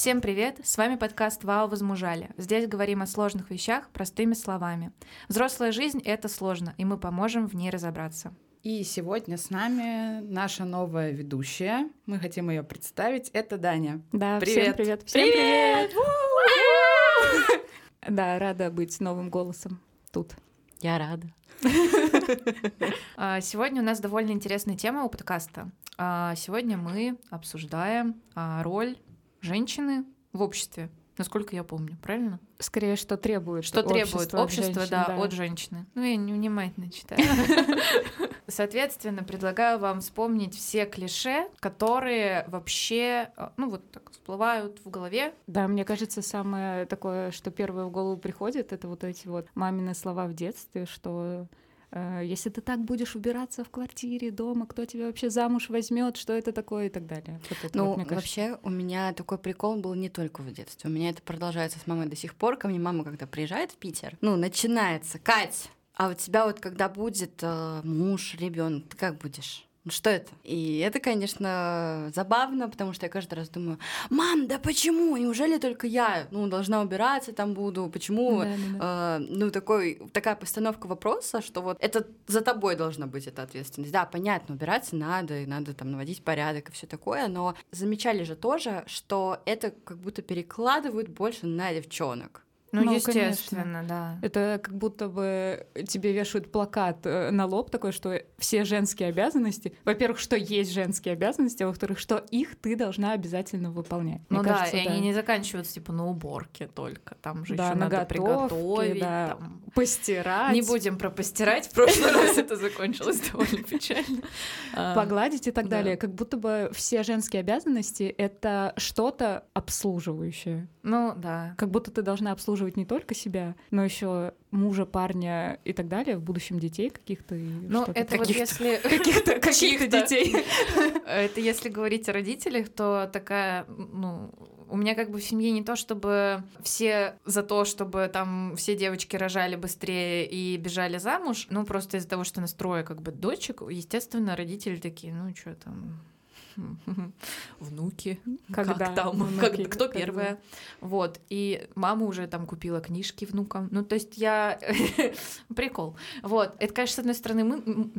Всем привет! С вами подкаст «Вау, возмужали». Здесь говорим о сложных вещах простыми словами. Взрослая жизнь — это сложно, и мы поможем в ней разобраться. И сегодня с нами наша новая ведущая. Мы хотим ее представить. Это Даня. Да, Привет. всем привет. Всем Привет! привет. Да, рада быть новым голосом тут. Я рада. А, Сегодня у нас довольно интересная тема у подкаста. А, Сегодня мы обсуждаем а, роль женщины в обществе, насколько я помню, правильно? Скорее, что требует Что требует общество от общество, женщин, да, от женщины. Ну, я невнимательно читаю. Соответственно, предлагаю вам вспомнить все клише, которые вообще, э, ну, вот так всплывают в голове. Да, мне кажется, самое такое, что первое в голову приходит, это вот эти вот мамины слова в детстве, что если ты так будешь убираться в квартире, дома, кто тебя вообще замуж возьмет, что это такое и так далее. Вот это Ну, вот, кажется. вообще, у меня такой прикол был не только в детстве. У меня это продолжается с мамой до сих пор. Ко мне мама, когда приезжает в Питер, ну, начинается. Кать, а у тебя вот когда будет э, муж, ребенок, ты как будешь? Ну, Что это? И это, конечно, забавно, потому что я каждый раз думаю, мам, да почему? Неужели только я, ну, должна убираться там буду? Почему? Да-да-да. Э, ну, такой, такая постановка вопроса, что вот это за тобой должна быть эта ответственность. Да, понятно, убираться надо, и надо там наводить порядок и все такое, но замечали же тоже, что это как будто перекладывают больше на девчонок. Ну, Ну, естественно, да. Это как будто бы тебе вешают плакат э, на лоб такой, что все женские обязанности, во-первых, что есть женские обязанности, а во-вторых, что их ты должна обязательно выполнять. Ну Мне да, кажется, и они не заканчиваются типа на уборке только. Там же Да, еще на надо готовке, приготовить. да. там. Постирать, Не будем про постирать, в прошлый раз это закончилось довольно печально. А, погладить и так да. далее. Как будто бы все женские обязанности — это что-то обслуживающее. Ну да. Как будто ты должна обслуживать не только себя, но еще мужа, парня и так далее, в будущем детей каких-то. Ну, это вот если... каких-то Каких-то. детей. Это если говорить о родителях, то такая, ну, у меня как бы в семье не то, чтобы все за то, чтобы там все девочки рожали быстрее и бежали замуж, ну, просто из-за того, что настрое как бы дочек, естественно, родители такие, ну, что там, внуки, Когда как там, внуки, как- кто когда? первая. Вот, и мама уже там купила книжки внукам. Ну, то есть я... Прикол. Вот, это, конечно, с одной стороны, мы...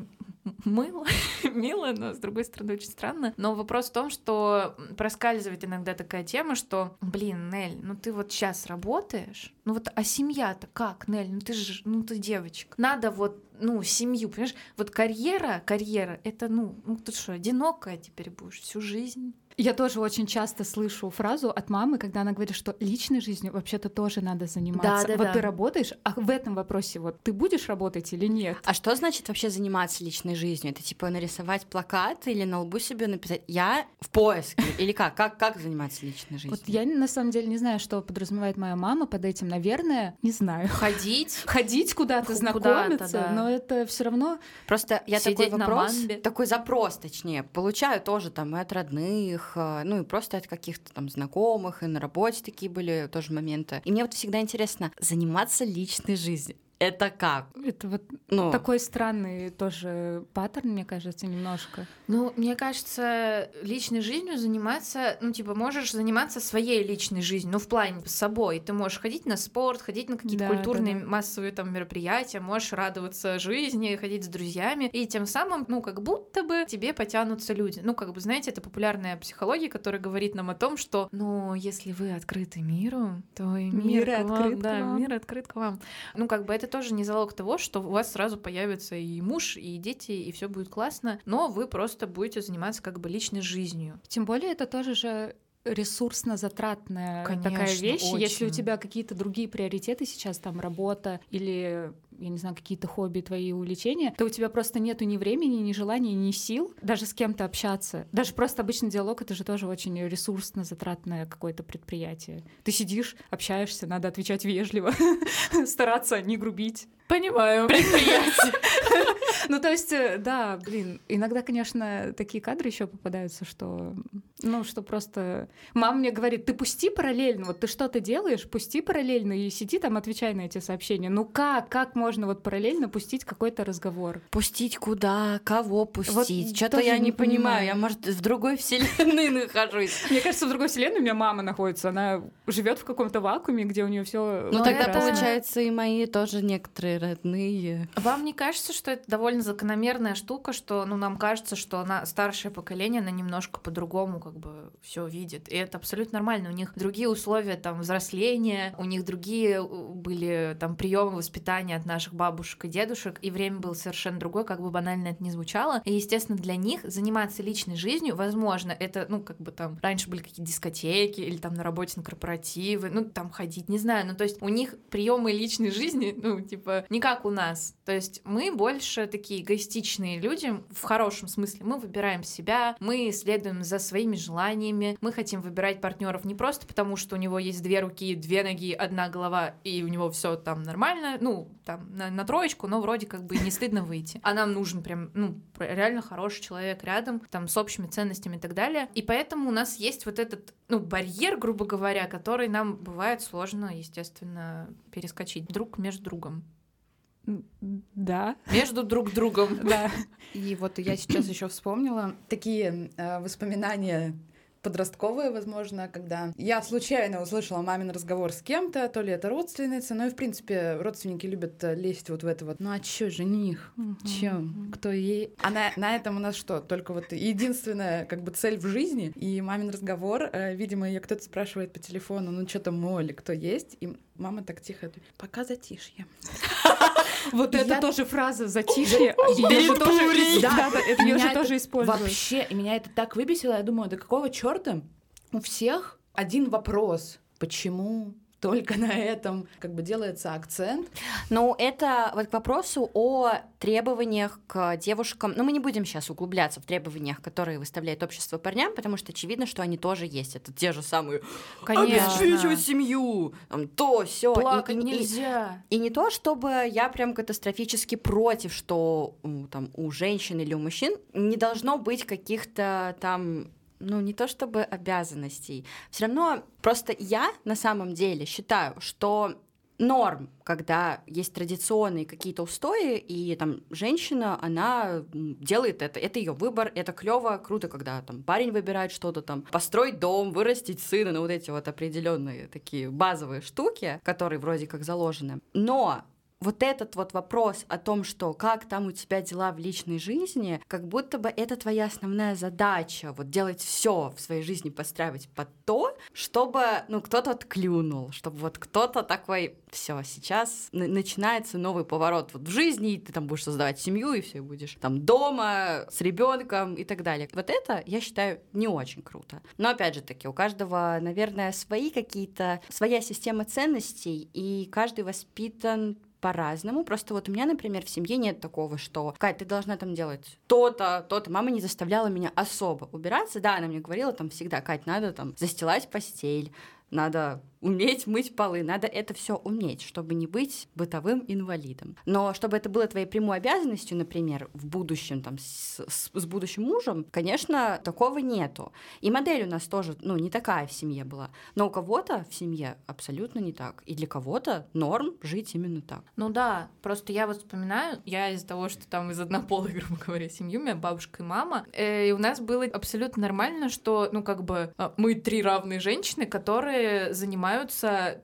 мыло, мило, но с другой стороны очень странно. Но вопрос в том, что проскальзывает иногда такая тема, что, блин, Нель, ну ты вот сейчас работаешь, ну вот, а семья-то как, Нель, ну ты же, ну ты девочка. Надо вот, ну, семью, понимаешь? Вот карьера, карьера, это, ну, ну ты что, одинокая теперь будешь всю жизнь? Я тоже очень часто слышу фразу от мамы, когда она говорит, что личной жизнью вообще-то тоже надо заниматься. Да, да, вот да. ты работаешь, а в этом вопросе вот ты будешь работать или нет? А что значит вообще заниматься личной жизнью? Это типа нарисовать плакат или на лбу себе написать «я в поиске» или как? Как, как заниматься личной жизнью? Вот я на самом деле не знаю, что подразумевает моя мама под этим, наверное, не знаю. Ходить? Ходить куда-то, знакомиться, да. но это все равно Просто я такой вопрос, такой запрос, точнее, получаю тоже там и от родных, э, ну и просто от каких-то там знакомых, и на работе такие были тоже моменты. И мне вот всегда интересно, заниматься личной жизнью, это как? это вот Ну, такой странный тоже паттерн, мне кажется, немножко. Ну, мне кажется, личной жизнью заниматься, ну, типа, можешь заниматься своей личной жизнью, ну, в плане с собой. Ты можешь ходить на спорт, ходить на какие-то Да, культурные да-да. массовые там мероприятия, можешь радоваться жизни, ходить с друзьями, и тем самым, ну, как будто бы тебе потянутся люди. Ну, как бы, знаете, это популярная психология, которая говорит нам о том, что, ну, если вы открыты миру, то и мир, Мир к вам, открыт к да, вам. мир открыт к вам. Ну, как бы это тоже не залог того, что у вас сразу появится и муж, и дети, и все будет классно, но вы просто будете заниматься как бы личной жизнью. Тем более это тоже же ресурсно затратная такая Конечно, вещь. Если у очень. тебя какие-то другие приоритеты сейчас, там работа или я не знаю, какие-то хобби, твои увлечения, то у тебя просто нету ни времени, ни желания, ни сил даже с кем-то общаться. Даже просто обычный диалог — это же тоже очень ресурсно затратное какое-то предприятие. Ты сидишь, общаешься, надо отвечать вежливо, стараться не грубить, Понимаю. Ну, то есть, э, да, блин, иногда, конечно, такие кадры еще попадаются, что, ну, что просто... Мама мне говорит, ты пусти параллельно, вот ты что-то делаешь, пусти параллельно и сиди там, отвечай на эти сообщения. Ну как, как можно вот параллельно пустить какой-то разговор? Пустить куда? Кого пустить? Вот Что-то я не не понимаю. понимаю. Я, может, в другой вселенной нахожусь. Мне кажется, в другой вселенной у меня мама находится, она живет в каком-то вакууме, где у нее все. Ну, Ну, тогда, получается, и мои тоже некоторые родные. Вам не кажется, что это довольно закономерная штука, что ну, нам кажется, что она, старшее поколение, она немножко по-другому как бы все видит. И это абсолютно нормально. У них другие условия там взросления, у них другие э, были там приемы воспитания от наших бабушек и дедушек, и время было совершенно другое, как бы банально это не звучало. И, естественно, для них заниматься личной жизнью, возможно, это, ну, как бы там раньше были какие-то дискотеки или там на работе на корпоративы, ну, там ходить, не знаю. Ну, то есть у них приемы личной жизни, ну, типа, не как у нас. То есть мы больше такие эгоистичные люди, в хорошем смысле. Мы выбираем себя, мы следуем за своими желаниями, мы хотим выбирать партнеров не просто потому, что у него есть две руки, две ноги, одна голова, и у него все там нормально, ну, там, на, на троечку, но вроде как бы не стыдно выйти. А нам нужен прям, ну, реально хороший человек рядом, там, с общими ценностями и так далее. И поэтому у нас есть вот этот, ну, барьер, грубо говоря, который нам бывает сложно, естественно, перескочить друг между другом. Да, Между друг другом. да. И вот я сейчас еще вспомнила такие э, воспоминания подростковые, возможно, когда я случайно услышала мамин разговор с кем-то, то ли это родственница, ну и, в принципе, родственники любят э, лезть вот в это вот, ну а чё, жених? Чё? Кто ей? А на, на этом у нас что? Только вот единственная как бы цель в жизни. И мамин разговор, э, видимо, ее кто-то спрашивает по телефону, ну что там моли, кто есть? И мама так тихо, пока затишье. Вот Я- это тоже фраза затишье. Тоже да, это её Меня же это тоже используют. Вообще, меня это так выбесило, я думаю, да какого черта? У всех один вопрос. Почему только на этом как бы делается акцент? Ну, это вот к вопросу о требованиях к девушкам. Ну, мы не будем сейчас углубляться в требованиях, которые выставляет общество парням, потому что очевидно, что они тоже есть. Это те же самые обеспечивать Конечно. семью, там, то, все. Плакать нельзя. И не то, чтобы я прям катастрофически против, что там у женщин или у мужчин не должно быть каких-то там ну, не то чтобы обязанностей. Все равно просто я на самом деле считаю, что норм, когда есть традиционные какие-то устои, и там женщина, она делает это, это ее выбор, это клево, круто, когда там парень выбирает что-то там, построить дом, вырастить сына, ну вот эти вот определенные такие базовые штуки, которые вроде как заложены. Но вот этот вот вопрос о том, что как там у тебя дела в личной жизни, как будто бы это твоя основная задача, вот делать все в своей жизни, подстраивать под то, чтобы, ну, кто-то вот клюнул, чтобы вот кто-то такой, все, сейчас начинается новый поворот вот в жизни, и ты там будешь создавать семью, и все, будешь там дома с ребенком и так далее. Вот это, я считаю, не очень круто. Но опять же таки, у каждого, наверное, свои какие-то, своя система ценностей, и каждый воспитан по-разному. Просто вот у меня, например, в семье нет такого, что Кать, ты должна там делать то-то, то-то. Мама не заставляла меня особо убираться. Да, она мне говорила там всегда, Кать, надо там застилать постель, надо уметь мыть полы, надо это все уметь, чтобы не быть бытовым инвалидом. Но чтобы это было твоей прямой обязанностью, например, в будущем, там, с, с- с будущим мужем, конечно, такого нету. И модель у нас тоже, ну, не такая в семье была. Но у кого-то в семье абсолютно не так. И для кого-то норм жить именно так. Ну да, просто я вот вспоминаю, я из-за того, что там из однополой, грубо говоря, семьи, у меня бабушка и мама, э, и у нас было абсолютно нормально, что, ну, как бы, э, мы три равные женщины, которые занимаются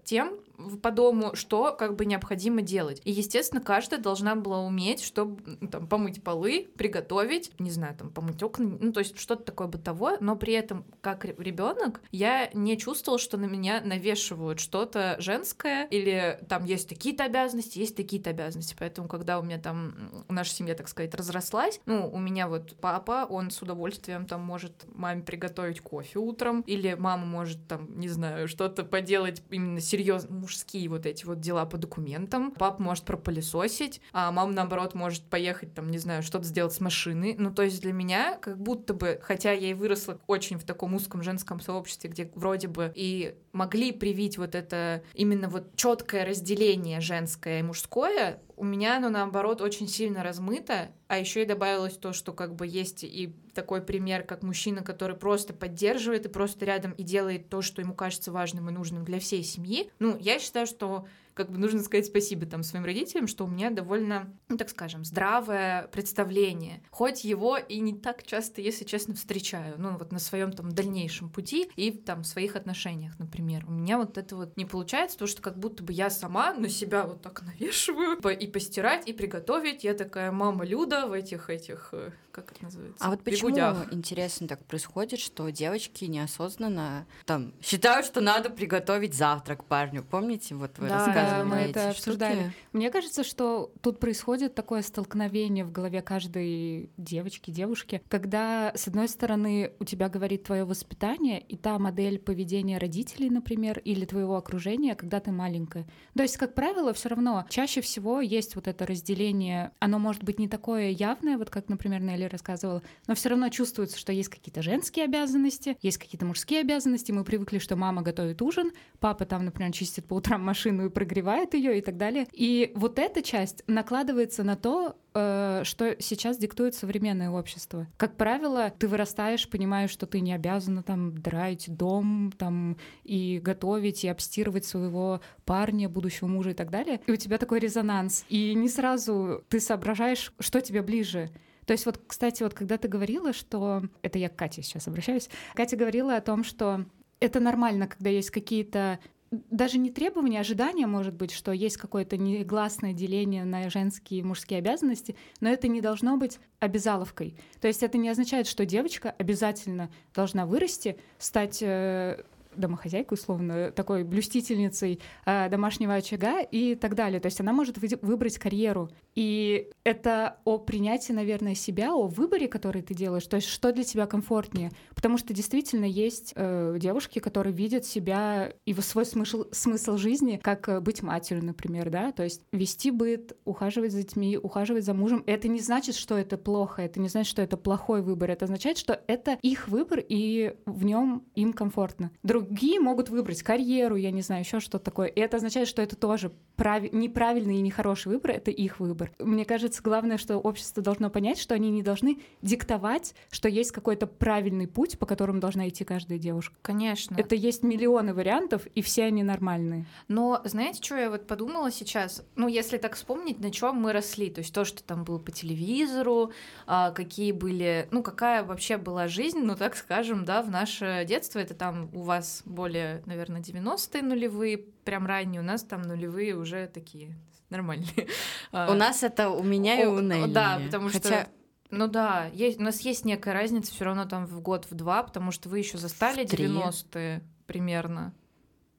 тем, в- по дому, что как бы необходимо делать. И, естественно, каждая должна была уметь, чтобы там помыть полы, приготовить, не знаю, там помыть окна, ну то есть что-то такое бытовое, но при этом как ребенок я не чувствовала, что на меня навешивают что-то женское или там есть такие-то обязанности, есть такие-то обязанности. Поэтому, когда у меня там наша семья, так сказать, разрослась, ну у меня вот папа, он с удовольствием там может маме приготовить кофе утром, или мама может там, не знаю, что-то поделать именно серьезно, мужские вот эти вот дела по документам. Папа может пропылесосить, а мама, наоборот, может поехать там, не знаю, что-то сделать с машиной. Ну, то есть для меня как будто бы, хотя я и выросла очень в таком узком женском сообществе, где вроде бы и могли привить вот это именно вот четкое разделение женское и мужское, у меня оно наоборот очень сильно размыто, а еще и добавилось то, что как бы есть и такой пример, как мужчина, который просто поддерживает и просто рядом и делает то, что ему кажется важным и нужным для всей семьи. Ну, я считаю, что как бы нужно сказать спасибо там своим родителям, что у меня довольно, ну так скажем, здравое представление. Хоть его и не так часто, если честно, встречаю, ну вот на своем там дальнейшем пути и там в своих отношениях, например. У меня вот это вот не получается, потому что как будто бы я сама на себя вот так навешиваю и постирать, и приготовить. Я такая мама Люда в этих этих э, как это называется? А вот почему Бегудях. интересно так происходит, что девочки неосознанно там считают, что надо приготовить завтрак парню? Помните, вот вы да, рассказывали? Да, мы это обсуждали. Штуки? Мне кажется, что тут происходит такое столкновение в голове каждой девочки, девушки, когда с одной стороны у тебя говорит твое воспитание и та модель поведения родителей, например, или твоего окружения, когда ты маленькая. То есть, как правило, все равно чаще всего есть вот это разделение. Оно может быть не такое явное, вот как, например, Нелли рассказывала, но все равно чувствуется, что есть какие-то женские обязанности, есть какие-то мужские обязанности. Мы привыкли, что мама готовит ужин, папа там, например, чистит по утрам машину и прогревает ее и так далее. И вот эта часть накладывается на то, э, что сейчас диктует современное общество. Как правило, ты вырастаешь, понимаешь, что ты не обязана там драить дом, там и готовить, и обстирывать своего парня, будущего мужа и так далее. И у тебя такой резонанс. И не сразу ты соображаешь, что тебе ближе. То есть вот, кстати, вот когда ты говорила, что... Это я к Кате сейчас обращаюсь. Катя говорила о том, что это нормально, когда есть какие-то даже не требования, а ожидания, может быть, что есть какое-то негласное деление на женские и мужские обязанности, но это не должно быть обязаловкой. То есть это не означает, что девочка обязательно должна вырасти, стать э, домохозяйкой, условно, такой блюстительницей э, домашнего очага и так далее. То есть она может вы- выбрать карьеру. И это о принятии, наверное, себя, о выборе, который ты делаешь, то есть что для тебя комфортнее. Потому что действительно есть э, девушки, которые видят себя и свой смысл, смысл жизни, как э, быть матерью, например, да, то есть вести быт, ухаживать за детьми, ухаживать за мужем. Это не значит, что это плохо, это не значит, что это плохой выбор, это означает, что это их выбор, и в нем им комфортно. Друг другие могут выбрать карьеру, я не знаю, еще что-то такое. И это означает, что это тоже прав... неправильный и нехороший выбор, это их выбор. Мне кажется, главное, что общество должно понять, что они не должны диктовать, что есть какой-то правильный путь, по которому должна идти каждая девушка. Конечно. Это есть миллионы вариантов, и все они нормальные. Но знаете, что я вот подумала сейчас? Ну, если так вспомнить, на чем мы росли, то есть то, что там было по телевизору, а, какие были, ну, какая вообще была жизнь, ну, так скажем, да, в наше детство, это там у вас более, наверное, 90-е нулевые, прям ранние, у нас там нулевые уже такие нормальные. А, у нас это у меня и у Нелли. Да, потому что ну да, есть, у нас есть некая разница все равно там в год, в два, потому что вы еще застали 90-е примерно.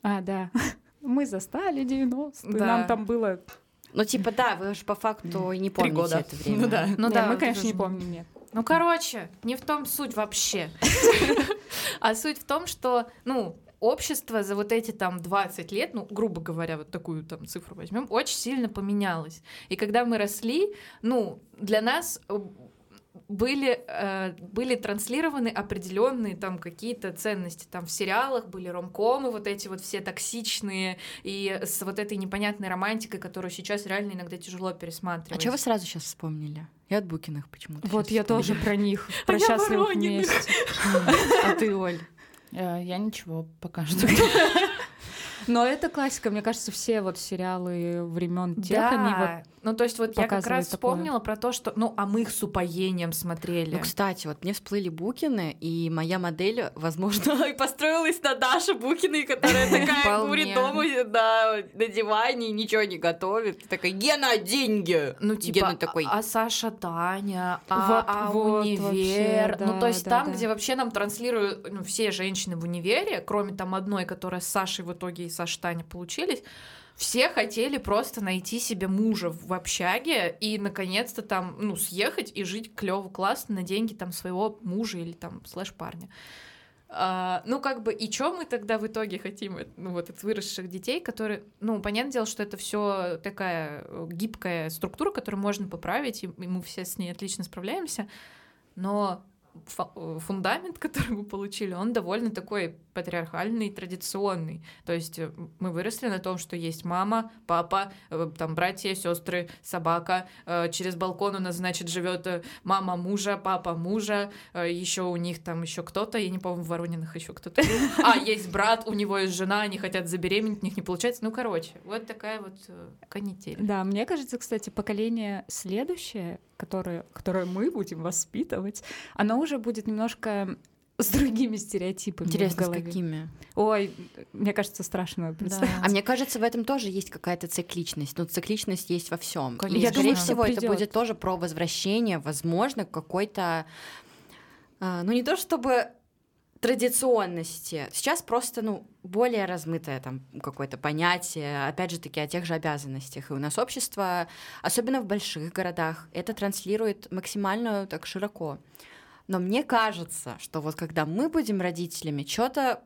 А, да. Мы застали 90-е. Да. Нам там было ну, типа, да, вы же по факту не помните года. это время. Ну да, ну, да, мы, конечно, не помним, нет. Ну, короче, не в том суть вообще. А суть в том, что, ну, общество за вот эти там 20 лет, ну, грубо говоря, вот такую там цифру возьмем, очень сильно поменялось. И когда мы росли, ну, для нас э, были, э, были транслированы определенные там какие-то ценности. Там в сериалах были ромкомы, вот эти вот все токсичные, и с вот этой непонятной романтикой, которую сейчас реально иногда тяжело пересматривать. А что вы сразу сейчас вспомнили? Я от Букиных почему-то. Вот я тоже про них, про а счастливых вместе. А ты, Оль? Э, я ничего пока что. Но это классика, мне кажется, все вот сериалы времен тех, они вот ну, то есть вот я как раз такое. вспомнила про то, что, ну, а мы их с упоением смотрели. Ну, кстати, вот мне всплыли Букины, и моя модель, возможно, и построилась на Даше Букиной, которая такая курит дома на, на диване и ничего не готовит. Такая, Гена, деньги! Ну, типа, такой... а Саша Таня, а, а универ. ну, то есть там, где вообще нам транслируют ну, все женщины в универе, кроме там одной, которая с Сашей в итоге и Саша Таня получились, все хотели просто найти себе мужа в общаге и наконец-то там, ну, съехать и жить клево, классно на деньги там своего мужа или там слэш парня. А, ну, как бы, и что мы тогда в итоге хотим, ну, вот от выросших детей, которые, ну, понятное дело, что это все такая э, гибкая структура, которую можно поправить, и мы все с ней отлично справляемся, но фундамент, который мы получили, он довольно такой патриархальный, традиционный. То есть э, мы выросли на том, что есть мама, папа, э, там братья, сестры, собака. Э, Через балкон у нас, значит, живет э, мама мужа, папа мужа. Еще у них там еще кто-то, я не помню, в Воронинах еще кто-то. А, есть брат, у него есть жена, они хотят забеременеть, у них не получается. Ну, короче, вот такая вот э, канитель. Да, мне кажется, кстати, поколение следующее, которое, которое мы будем воспитывать, оно уже будет немножко с другими стереотипами в Интересно, с голове. какими? Ой, мне кажется, страшно представить. А мне кажется, в этом тоже есть какая-то цикличность. Ну, цикличность есть во всем. И. Я скорее думаю, всего, это придёт. будет тоже про возвращение, возможно, какой-то, а, ну, не то чтобы традиционности. Сейчас просто, ну, более размытое там какое-то понятие, опять же таки, о тех же обязанностях. И у нас общество, особенно в больших городах, это транслирует максимально так широко. Но мне кажется, что вот когда мы будем родителями, что-то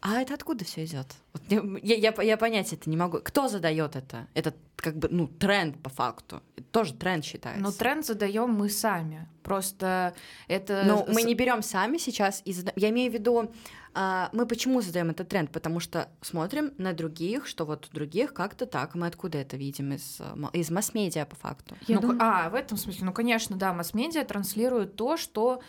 а это откуда все идет? Вот я, я, я понять это не могу. Кто задает это? Это как бы ну тренд по факту. Это тоже тренд считается. Но тренд задаем мы сами. Просто это... Но мы с- не берем сами сейчас и зада- я имею в виду, а, мы почему задаем этот тренд? Потому что смотрим на других, что вот у других как-то так. Мы откуда это видим из ма- из масс-медиа по факту. Я Ну, думаю- А, в этом смысле, ну, конечно, да, масс-медиа транслируют то, что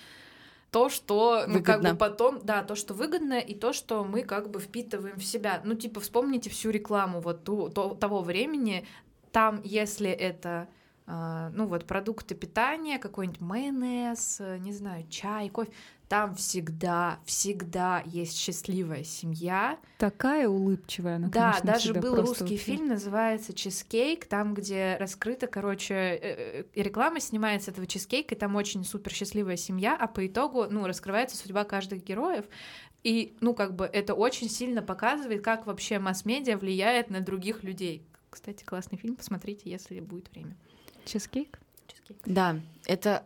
то, что ну, как бы потом, да, то, что выгодно, и то, что мы как бы впитываем в себя. Ну, типа, вспомните всю рекламу вот ту, то- того времени. Там, если это а, ну вот продукты питания, какой-нибудь майонез, э, не знаю, чай, кофе, там всегда, всегда есть счастливая семья, Такая улыбчивая она, да, конечно, даже был русский вообще. фильм, называется «Чизкейк», там, где раскрыто, короче, э, э, реклама снимается этого чизкейка, и там очень супер счастливая семья, а по итогу, ну, раскрывается судьба каждых героев, и, ну, как бы это очень сильно показывает, как вообще масс-медиа влияет на других людей. Кстати, классный фильм, посмотрите, если будет время. Чизкейк? «Чизкейк». Да, это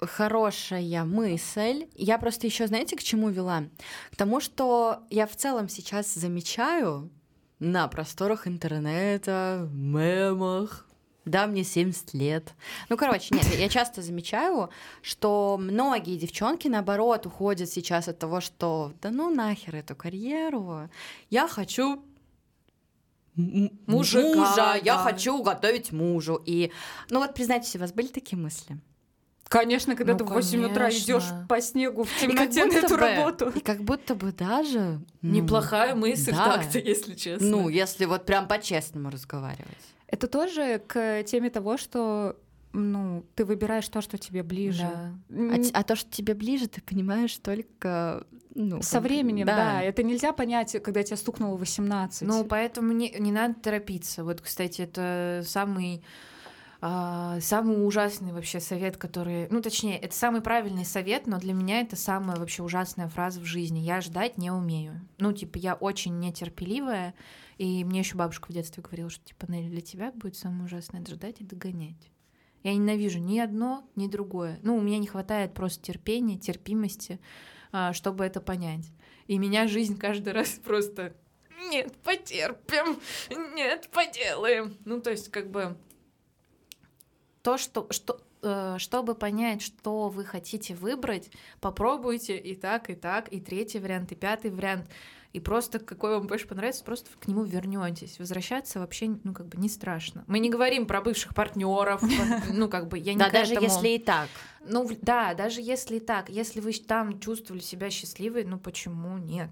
хорошая мысль. Я просто еще, знаете, к чему вела? К тому, что я в целом сейчас замечаю на просторах интернета, мемах, да, мне 70 лет. Ну, короче, нет, я часто замечаю, что многие девчонки, наоборот, уходят сейчас от того, что да ну нахер эту карьеру, я хочу Мужика, мужа, я да. хочу готовить мужу. И, ну вот, признайтесь, у вас были такие мысли? Конечно, когда Ну, ты в 8 утра идешь по снегу в темноте на эту бы- работу. И как будто бы даже... ну, Неплохая мысль да. так-то, если честно. Ну, если вот прям по-честному разговаривать. Это тоже к теме того, что ну, ты выбираешь то, что тебе ближе. Да. М, А, а то, что тебе ближе, ты понимаешь только... Ну, Со временем, да. Это нельзя понять, когда тебе стукнуло 18. Ну, поэтому не, не надо торопиться. Вот, кстати, это самый самый ужасный вообще совет, который... Ну, точнее, это самый правильный совет, но для меня это самая вообще ужасная фраза в жизни. Я ждать не умею. Ну, типа, я очень нетерпеливая, и мне еще бабушка в детстве говорила, что, типа, Нелли, для тебя будет самое ужасное это ждать и догонять. Я ненавижу ни одно, ни другое. Ну, у меня не хватает просто терпения, терпимости, а, чтобы это понять. И меня жизнь каждый раз просто нет, потерпим, нет, поделаем. Ну, то есть, как бы то, что, что э, чтобы понять, что вы хотите выбрать, попробуйте и так, и так, и третий вариант, и пятый вариант. И просто какой вам больше понравится, просто к нему вернетесь. Возвращаться вообще, ну, как бы не страшно. Мы не говорим про бывших партнеров, ну, как бы я не Да, даже если и так. Ну, да, даже если и так. Если вы там чувствовали себя счастливой, ну, почему нет?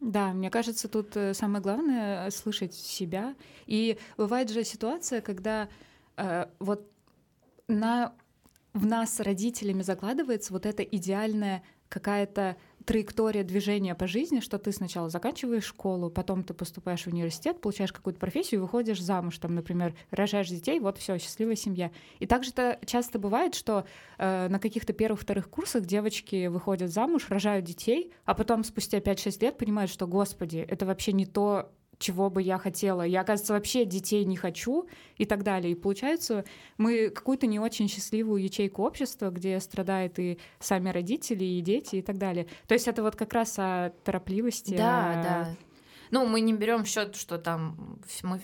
Да, мне кажется, тут э, самое главное э, слышать себя. И бывает же ситуация, когда вот на, в нас с родителями закладывается вот эта идеальная какая-то траектория движения по жизни, что ты сначала заканчиваешь школу, потом ты поступаешь в университет, получаешь какую-то профессию выходишь замуж, там, например, рожаешь детей, вот все, счастливая семья. И также это часто бывает, что э, на каких-то первых-вторых курсах девочки выходят замуж, рожают детей, а потом спустя 5-6 лет понимают, что, господи, это вообще не то, чего бы я хотела. Я, оказывается, вообще детей не хочу и так далее. И получается, мы какую-то не очень счастливую ячейку общества, где страдают и сами родители, и дети, и так далее. То есть это вот как раз о торопливости. Да, о- да. Ну, мы не берем в счет, что там мы,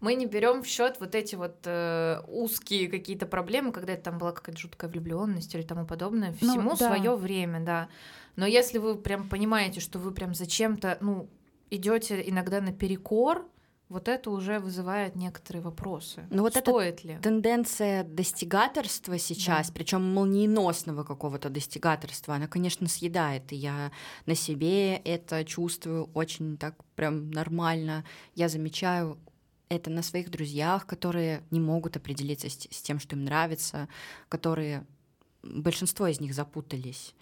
мы не берем в счет вот эти вот э, узкие какие-то проблемы, когда это там была какая-то жуткая влюбленность или тому подобное. Ну, Всему да. свое время, да. Но если вы прям понимаете, что вы прям зачем-то, ну, идете иногда наперекор, вот это уже вызывает некоторые вопросы. Ну, вот это Стоит ли? Тенденция достигаторства сейчас, Да. причем молниеносного какого-то достигаторства, она, конечно, съедает. И я на себе это чувствую очень так прям нормально. Я замечаю это на своих друзьях, которые не могут определиться с, с тем, что им нравится, которые большинство из них запутались.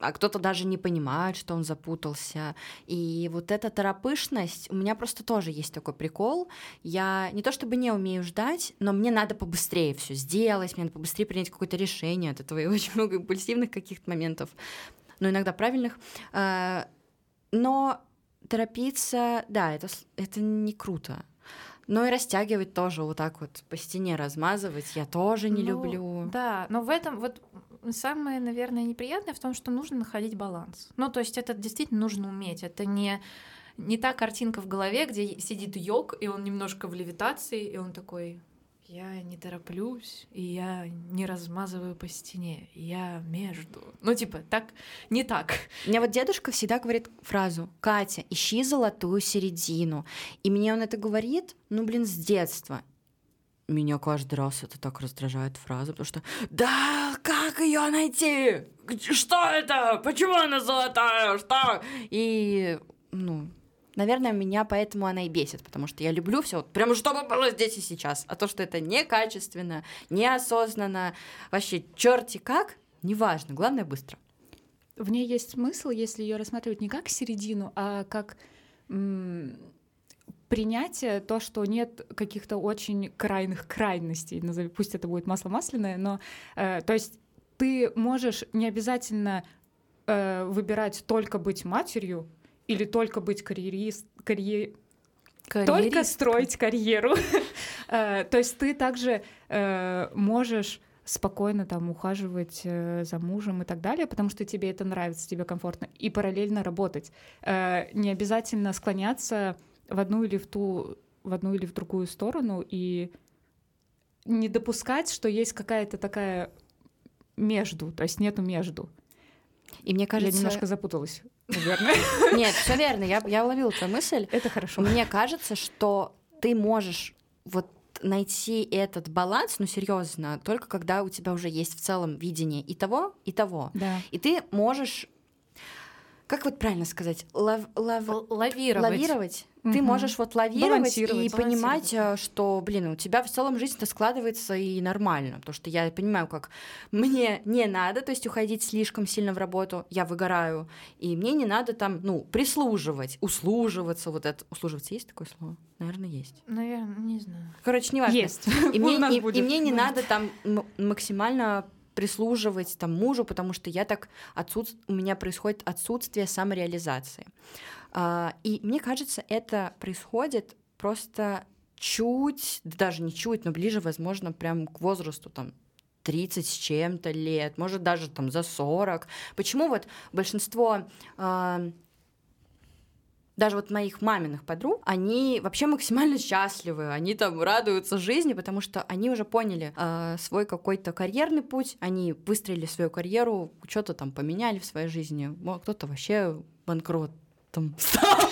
А, кто-то даже не понимает, что он запутался. И вот эта торопышность, у меня просто тоже есть такой прикол. Я не то чтобы не умею ждать, но мне надо побыстрее все сделать, мне надо побыстрее принять какое-то решение. От этого и очень много импульсивных каких-то моментов, но иногда правильных. А, Но торопиться, да, это, это не круто. Но и растягивать тоже вот так вот по стене размазывать я тоже не Ну, люблю. Да, но в этом вот самое, наверное, неприятное в том, что нужно находить баланс. Ну, то есть это действительно нужно уметь. Это не не та картинка в голове, где сидит йог, и он немножко в левитации, и он такой, я не тороплюсь, и я не размазываю по стене, я между. Ну, типа, так, не так. У меня вот дедушка всегда говорит фразу «Катя, ищи золотую середину». И мне он это говорит, ну, блин, с детства. Меня каждый раз это так раздражает фраза, потому что «Да, как ее найти? Что это? Почему она золотая? Что?» И, ну, наверное, меня поэтому она и бесит, потому что я люблю все вот прямо чтобы было здесь и сейчас. А то, что это некачественно, неосознанно, вообще черти как, неважно, главное быстро. В ней есть смысл, если ее рассматривать не как середину, а как принятие, то, что нет каких-то очень крайних крайностей, назови, пусть это будет масло масляное, но э, то есть ты можешь не обязательно э, выбирать только быть матерью или только быть карьерист, карье- только Карьерист. строить карьеру. Э, То есть ты также э, можешь спокойно там ухаживать э, за мужем и так далее, потому что тебе это нравится, тебе комфортно, и параллельно работать. Э, Не обязательно склоняться в одну или в ту, в одну или в другую сторону и не допускать, что есть какая-то такая между, то есть нету между. И мне кажется... Я немножко запуталась, наверное. Нет, все верно, я, я уловила твою мысль. Это хорошо. Мне кажется, что ты можешь вот найти этот баланс, ну серьезно, только когда у тебя уже есть в целом видение и того, и того. Да. И ты можешь, как вот правильно сказать, лав- лав- Лавировать. лавировать. Ты Мгм. можешь вот лавировать и понимать, Балансировать. э, что, блин, у тебя в целом жизнь-то складывается и нормально. Потому что я понимаю, как мне не надо, то есть уходить слишком сильно в работу, я выгораю. И мне не надо там, ну, прислуживать, услуживаться. Вот это. Услуживаться есть такое слово? Наверное, есть. Наверное, не знаю. Короче, неважно. Есть. И мне, нас и- и будет. мне не надо там максимально прислуживать там мужу, потому что я так отсутств... у меня происходит отсутствие самореализации. А, и мне кажется, это происходит просто чуть, да даже не чуть, но ближе, возможно, прям к возрасту там 30 с чем-то лет, может даже там за 40. Почему вот большинство а, даже вот моих маминых подруг, они вообще максимально счастливы, они там радуются жизни, потому что они уже поняли э, свой какой-то карьерный путь, они выстроили свою карьеру, что-то там поменяли в своей жизни, Мо- кто-то вообще банкротом стал,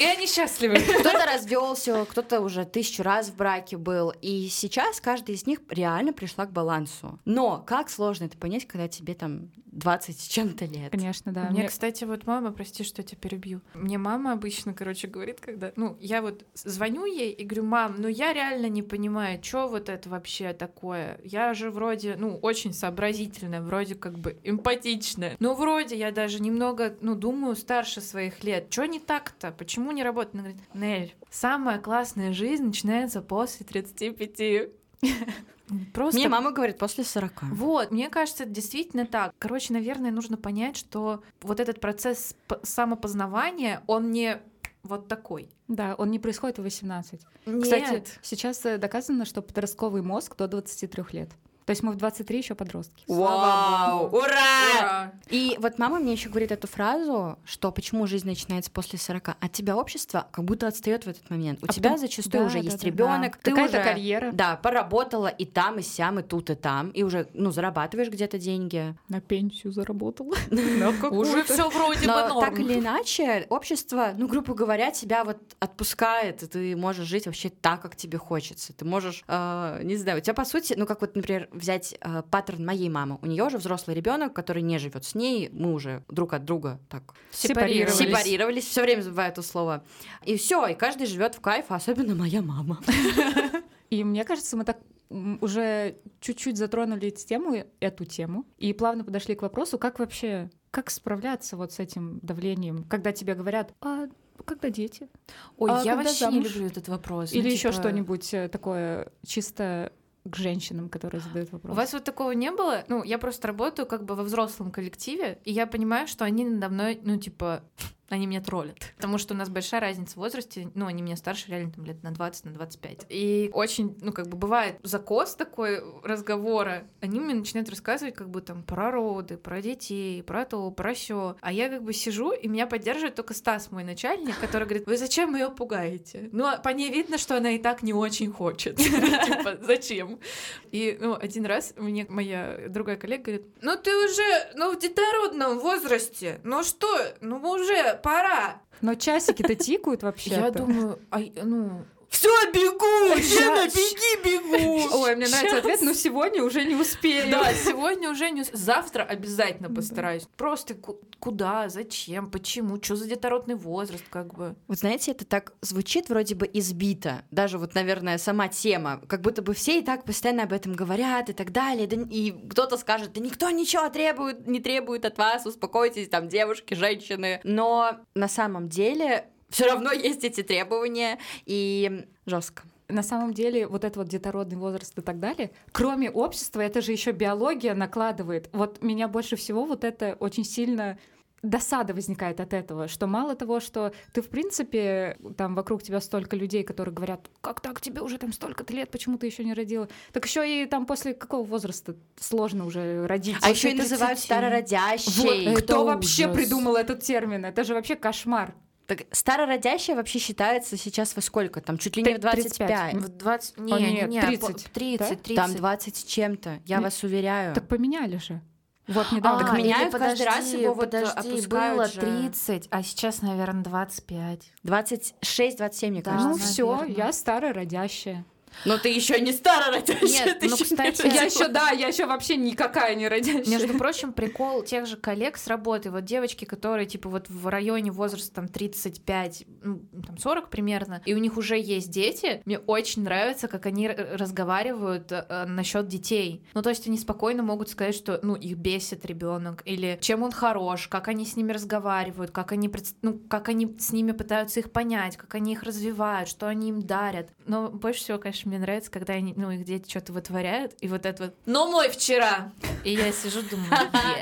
И они счастливы. кто-то развелся, кто-то уже тысячу раз в браке был, и сейчас каждый из них реально пришла к балансу. Но как сложно это понять, когда тебе там 20 с чем-то лет? Конечно, да. Мне, Мне- кстати, вот мама, прости, что я тебя перебью. Мне мама обычно, короче, говорит, когда... Ну, я вот звоню ей и говорю, мам, ну я реально не понимаю, что вот это вообще такое. Я же вроде, ну, очень сообразительная, вроде как бы эмпатичная. Но вроде я даже немного, ну, думаю, старше своих лет. Что не так-то? Почему не работает? Она говорит, Нель, самая классная жизнь начинается после 35. Просто Мне мама говорит после 40. вот, мне кажется, это действительно так. Короче, наверное, нужно понять, что вот этот процесс самопознавания, он не вот такой. Да, он не происходит в 18. Нет. Кстати, сейчас доказано, что подростковый мозг до 23 лет. То есть мы в 23 еще подростки. Вау! Ура! Ура! И вот мама мне еще говорит эту фразу, что почему жизнь начинается после 40. От тебя общество как будто отстает в этот момент. У А тебя потом- зачастую да, уже да, есть да, ребенок, да. ты Какая-то уже карьера. да поработала и там, и сям, и тут, и там, и уже ну зарабатываешь где-то деньги. На пенсию заработала. Уже все вроде бы Но норм. так или иначе, общество, ну, грубо говоря, тебя вот отпускает, и ты можешь жить вообще так, как тебе хочется. Ты можешь, э, не знаю, у тебя по сути, ну, как вот, например, взять э, паттерн моей мамы. У нее уже взрослый ребенок, который не живет с ней, мы уже друг от друга так Сепарировались. сепарировались, все время забываю это слово. И все, и каждый живет в кайф, особенно моя мама. И мне кажется, мы так уже чуть-чуть затронули эту тему, эту тему, и плавно подошли к вопросу, как вообще, как справляться вот с этим давлением, когда тебе говорят, а когда дети? Ой, А я вообще не замуж? люблю этот вопрос. Или Ну, еще типа, что-нибудь э, такое чисто к женщинам, которые задают У вопрос. вас вот такого не было? Ну, я просто работаю как бы во взрослом коллективе, и я понимаю, что они надо мной, ну, типа, они меня троллят. Потому что у нас большая разница в возрасте. Ну, они меня старше реально там лет на 20, на 25. И очень, ну, как бы бывает закос такой разговора. Они мне начинают рассказывать как бы там про роды, про детей, про то, про все. А я как бы сижу, и меня поддерживает только Стас, мой начальник, который говорит, вы зачем ее пугаете? Ну, а по ней видно, что она и так не очень хочет. Типа, зачем? И, ну, один раз мне моя другая коллега говорит, ну ты уже, ну в детородном возрасте, ну что, ну уже пора. Но часики-то тикают вообще. Я думаю, а, ну... Все, бегу! Лена, беги, бегу! Ой, мне нравится ответ, ну сегодня уже не успею. Да, сегодня уже не... ус- Завтра обязательно постараюсь. Просто ку- куда, зачем, почему, что за детородный возраст, как бы. Вот знаете, это так звучит вроде бы избито. Даже вот, наверное, сама тема. Как будто бы все и так постоянно об этом говорят и так далее. Да, и кто-то скажет, да никто ничего требует, не требует от вас, успокойтесь, там, девушки, женщины. Но на самом деле все равно есть эти требования, и жестко. На самом деле, вот этот вот детородный возраст и так далее, кроме общества, это же еще биология накладывает. Вот меня больше всего вот это очень сильно досада возникает от этого, что мало того, что ты, в принципе, там вокруг тебя столько людей, которые говорят, как так, тебе уже там столько-то лет, почему ты еще не родила? Так еще и там после какого возраста сложно уже родить? А еще и называют 30. старородящей. Вот, Это кто вообще ужас. придумал этот термин? Это же вообще кошмар. Так старородящая вообще считается сейчас во сколько? Там чуть ли не в 35. 25. В 20... Не, О, не, нет, не, 30, по- 30, да? 30. Там 20 с чем-то, я Не- вас уверяю. Так поменяли же. Вот недавно. Так А, меняют или каждый раз подожди, его вот, э, подожди, опускают было же. 30, а сейчас, наверное, 25. 26-27, мне Да, кажется. ну все, я старая родящая. Но ты еще не старородящая. Нет, ты ну, не кстати, Я еще, да, я еще вообще никакая не родящая. Между прочим, прикол тех же коллег с работы. Вот девочки, которые, типа, вот в районе возраста там 35, ну, там 40 примерно, и у них уже есть дети, мне очень нравится, как они разговаривают э, насчет детей. Ну, то есть они спокойно могут сказать, что, ну, их бесит ребенок, или чем он хорош, как они с ними разговаривают, как они, ну, как они с ними пытаются их понять, как они их развивают, что они им дарят. Но больше всего, конечно, мне нравится, когда они, ну, их дети что-то вытворяют, и вот это вот «Но мой вчера!» И я сижу, думаю,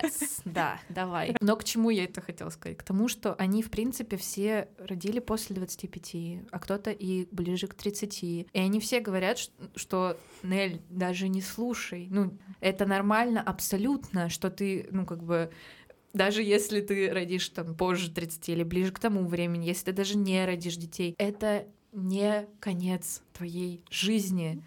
yes, да, давай. Но к чему я это хотела сказать? К тому, что они, в принципе, все родили после 25, а кто-то и ближе к 30. И они все говорят, что Нель, даже не слушай. Ну, это нормально абсолютно, что ты, ну, как бы даже если ты родишь там позже 30 или ближе к тому времени, если ты даже не родишь детей, это не конец твоей жизни.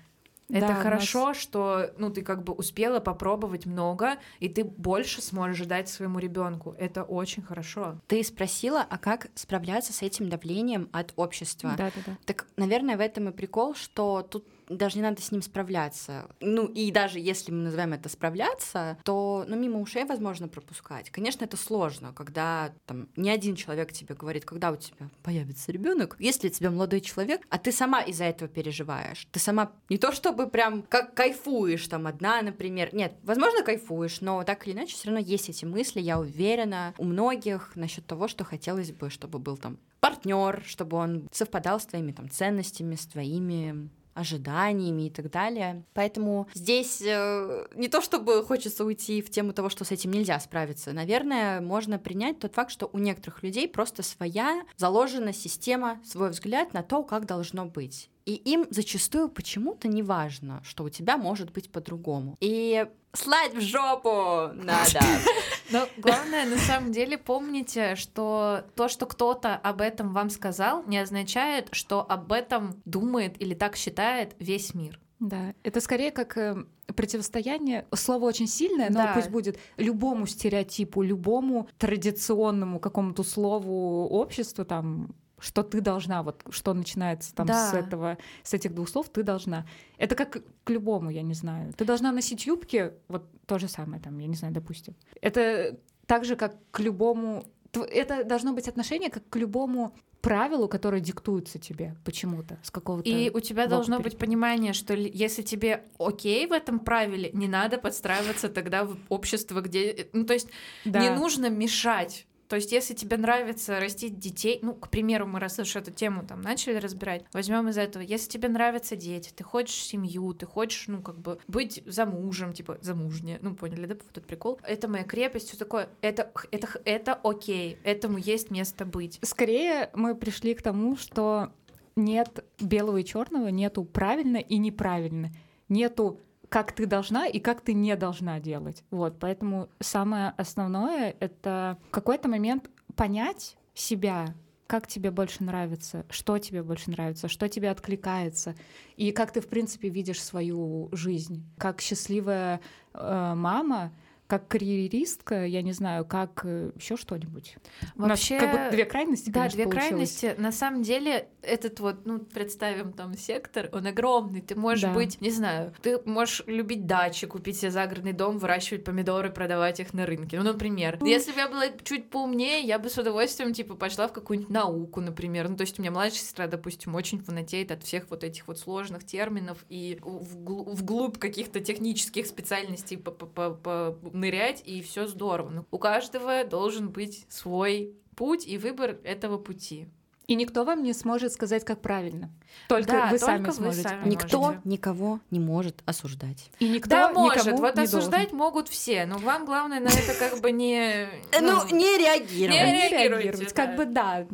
Это Да, хорошо, что ну ты как бы успела попробовать много, и ты больше сможешь дать своему ребенку. Это очень хорошо. Ты спросила, а как справляться с этим давлением от общества? Да, да, да. Так, наверное, в этом и прикол, что тут даже не надо с ним справляться. Ну, и даже если мы называем это справляться, то, ну, мимо ушей возможно пропускать. Конечно, это сложно, когда там не один человек тебе говорит, когда у тебя появится ребенок, если у тебя молодой человек, а ты сама из-за этого переживаешь. Ты сама не то чтобы прям как кайфуешь там одна, например. Нет, возможно, кайфуешь, но так или иначе все равно есть эти мысли, я уверена, у многих насчет того, что хотелось бы, чтобы был там партнер, чтобы он совпадал с твоими там ценностями, с твоими ожиданиями и так далее. Поэтому здесь э, не то чтобы хочется уйти в тему того, что с этим нельзя справиться. Наверное, можно принять тот факт, что у некоторых людей просто своя заложена система, свой взгляд на то, как должно быть. И им зачастую почему-то не важно, что у тебя может быть по-другому. И слать в жопу надо. Но главное, на самом деле, помните, что то, что кто-то об этом вам сказал, не означает, что об этом думает или так считает весь мир. Да, это скорее как э, противостояние. Слово очень сильное, но Да. пусть будет любому стереотипу, любому традиционному какому-то слову обществу, там, что ты должна, вот что начинается там Да. с этого, с этих двух слов, ты должна. Это как к любому, я не знаю. Ты должна носить юбки, вот то же самое, там, я не знаю, допустим. Это так же, как к любому. Это должно быть отношение как к любому правилу, которое диктуется тебе почему-то с какого-то. И у тебя должно перед- быть понимание, что ли- если тебе окей в этом правиле, не надо подстраиваться тогда в общество, где... Ну, то есть Да. не нужно мешать. То есть, если тебе нравится растить детей, ну, к примеру, мы раз уж эту тему там начали разбирать, возьмем из этого. Если тебе нравятся дети, ты хочешь семью, ты хочешь, ну, как бы быть замужем, типа замужняя, ну, поняли, да, этот прикол? Это моя крепость, все такое. Это, это, это окей, этому есть место быть. Скорее мы пришли к тому, что нет белого и черного, нету правильно и неправильно, нету как ты должна и как ты не должна делать. Вот, поэтому самое основное — это в какой-то момент понять себя, как тебе больше нравится, что тебе больше нравится, что тебе откликается, и как ты, в принципе, видишь свою жизнь. Как счастливая э, мама, как карьеристка, я не знаю, как еще что-нибудь. У нас Вообще, как бы две крайности, Да, конечно, две получилось. крайности. На самом деле, этот вот, ну, представим там сектор, он огромный. Ты можешь Да. быть, не знаю, ты можешь любить дачи, купить себе загородный дом, выращивать помидоры, продавать их на рынке. Ну, например. Если бы я была чуть поумнее, я бы с удовольствием, типа, пошла в какую-нибудь науку, например. Ну, то есть у меня младшая сестра, допустим, очень фанатеет от всех вот этих вот сложных терминов и вгл- вглубь каких-то технических специальностей по- по- по- по- нырять, и все здорово. Но у каждого должен быть свой путь и выбор этого пути. И никто вам не сможет сказать, как правильно. Только Да, вы только сами вы сможете. сами. Никто можете. никого не может осуждать. И никто да, может. никому Вот не осуждать должен. могут все, но вам главное на это как бы не... Ну, не Не реагировать. Не реагировать. Как бы да.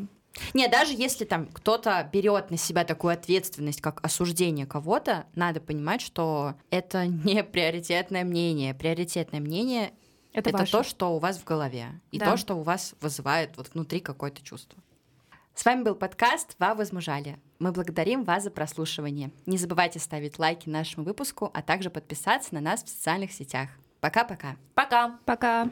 Не, даже если там кто-то берет на себя такую ответственность, как осуждение кого-то, надо понимать, что это не приоритетное мнение. Приоритетное мнение Это, это, ваше. то, что у вас в голове, и Да. то, что у вас вызывает вот внутри какое-то чувство. С вами был подкаст «Ва возмужали». Мы благодарим вас за прослушивание. Не забывайте ставить лайки нашему выпуску, а также подписаться на нас в социальных сетях. Пока-пока. Пока! Пока.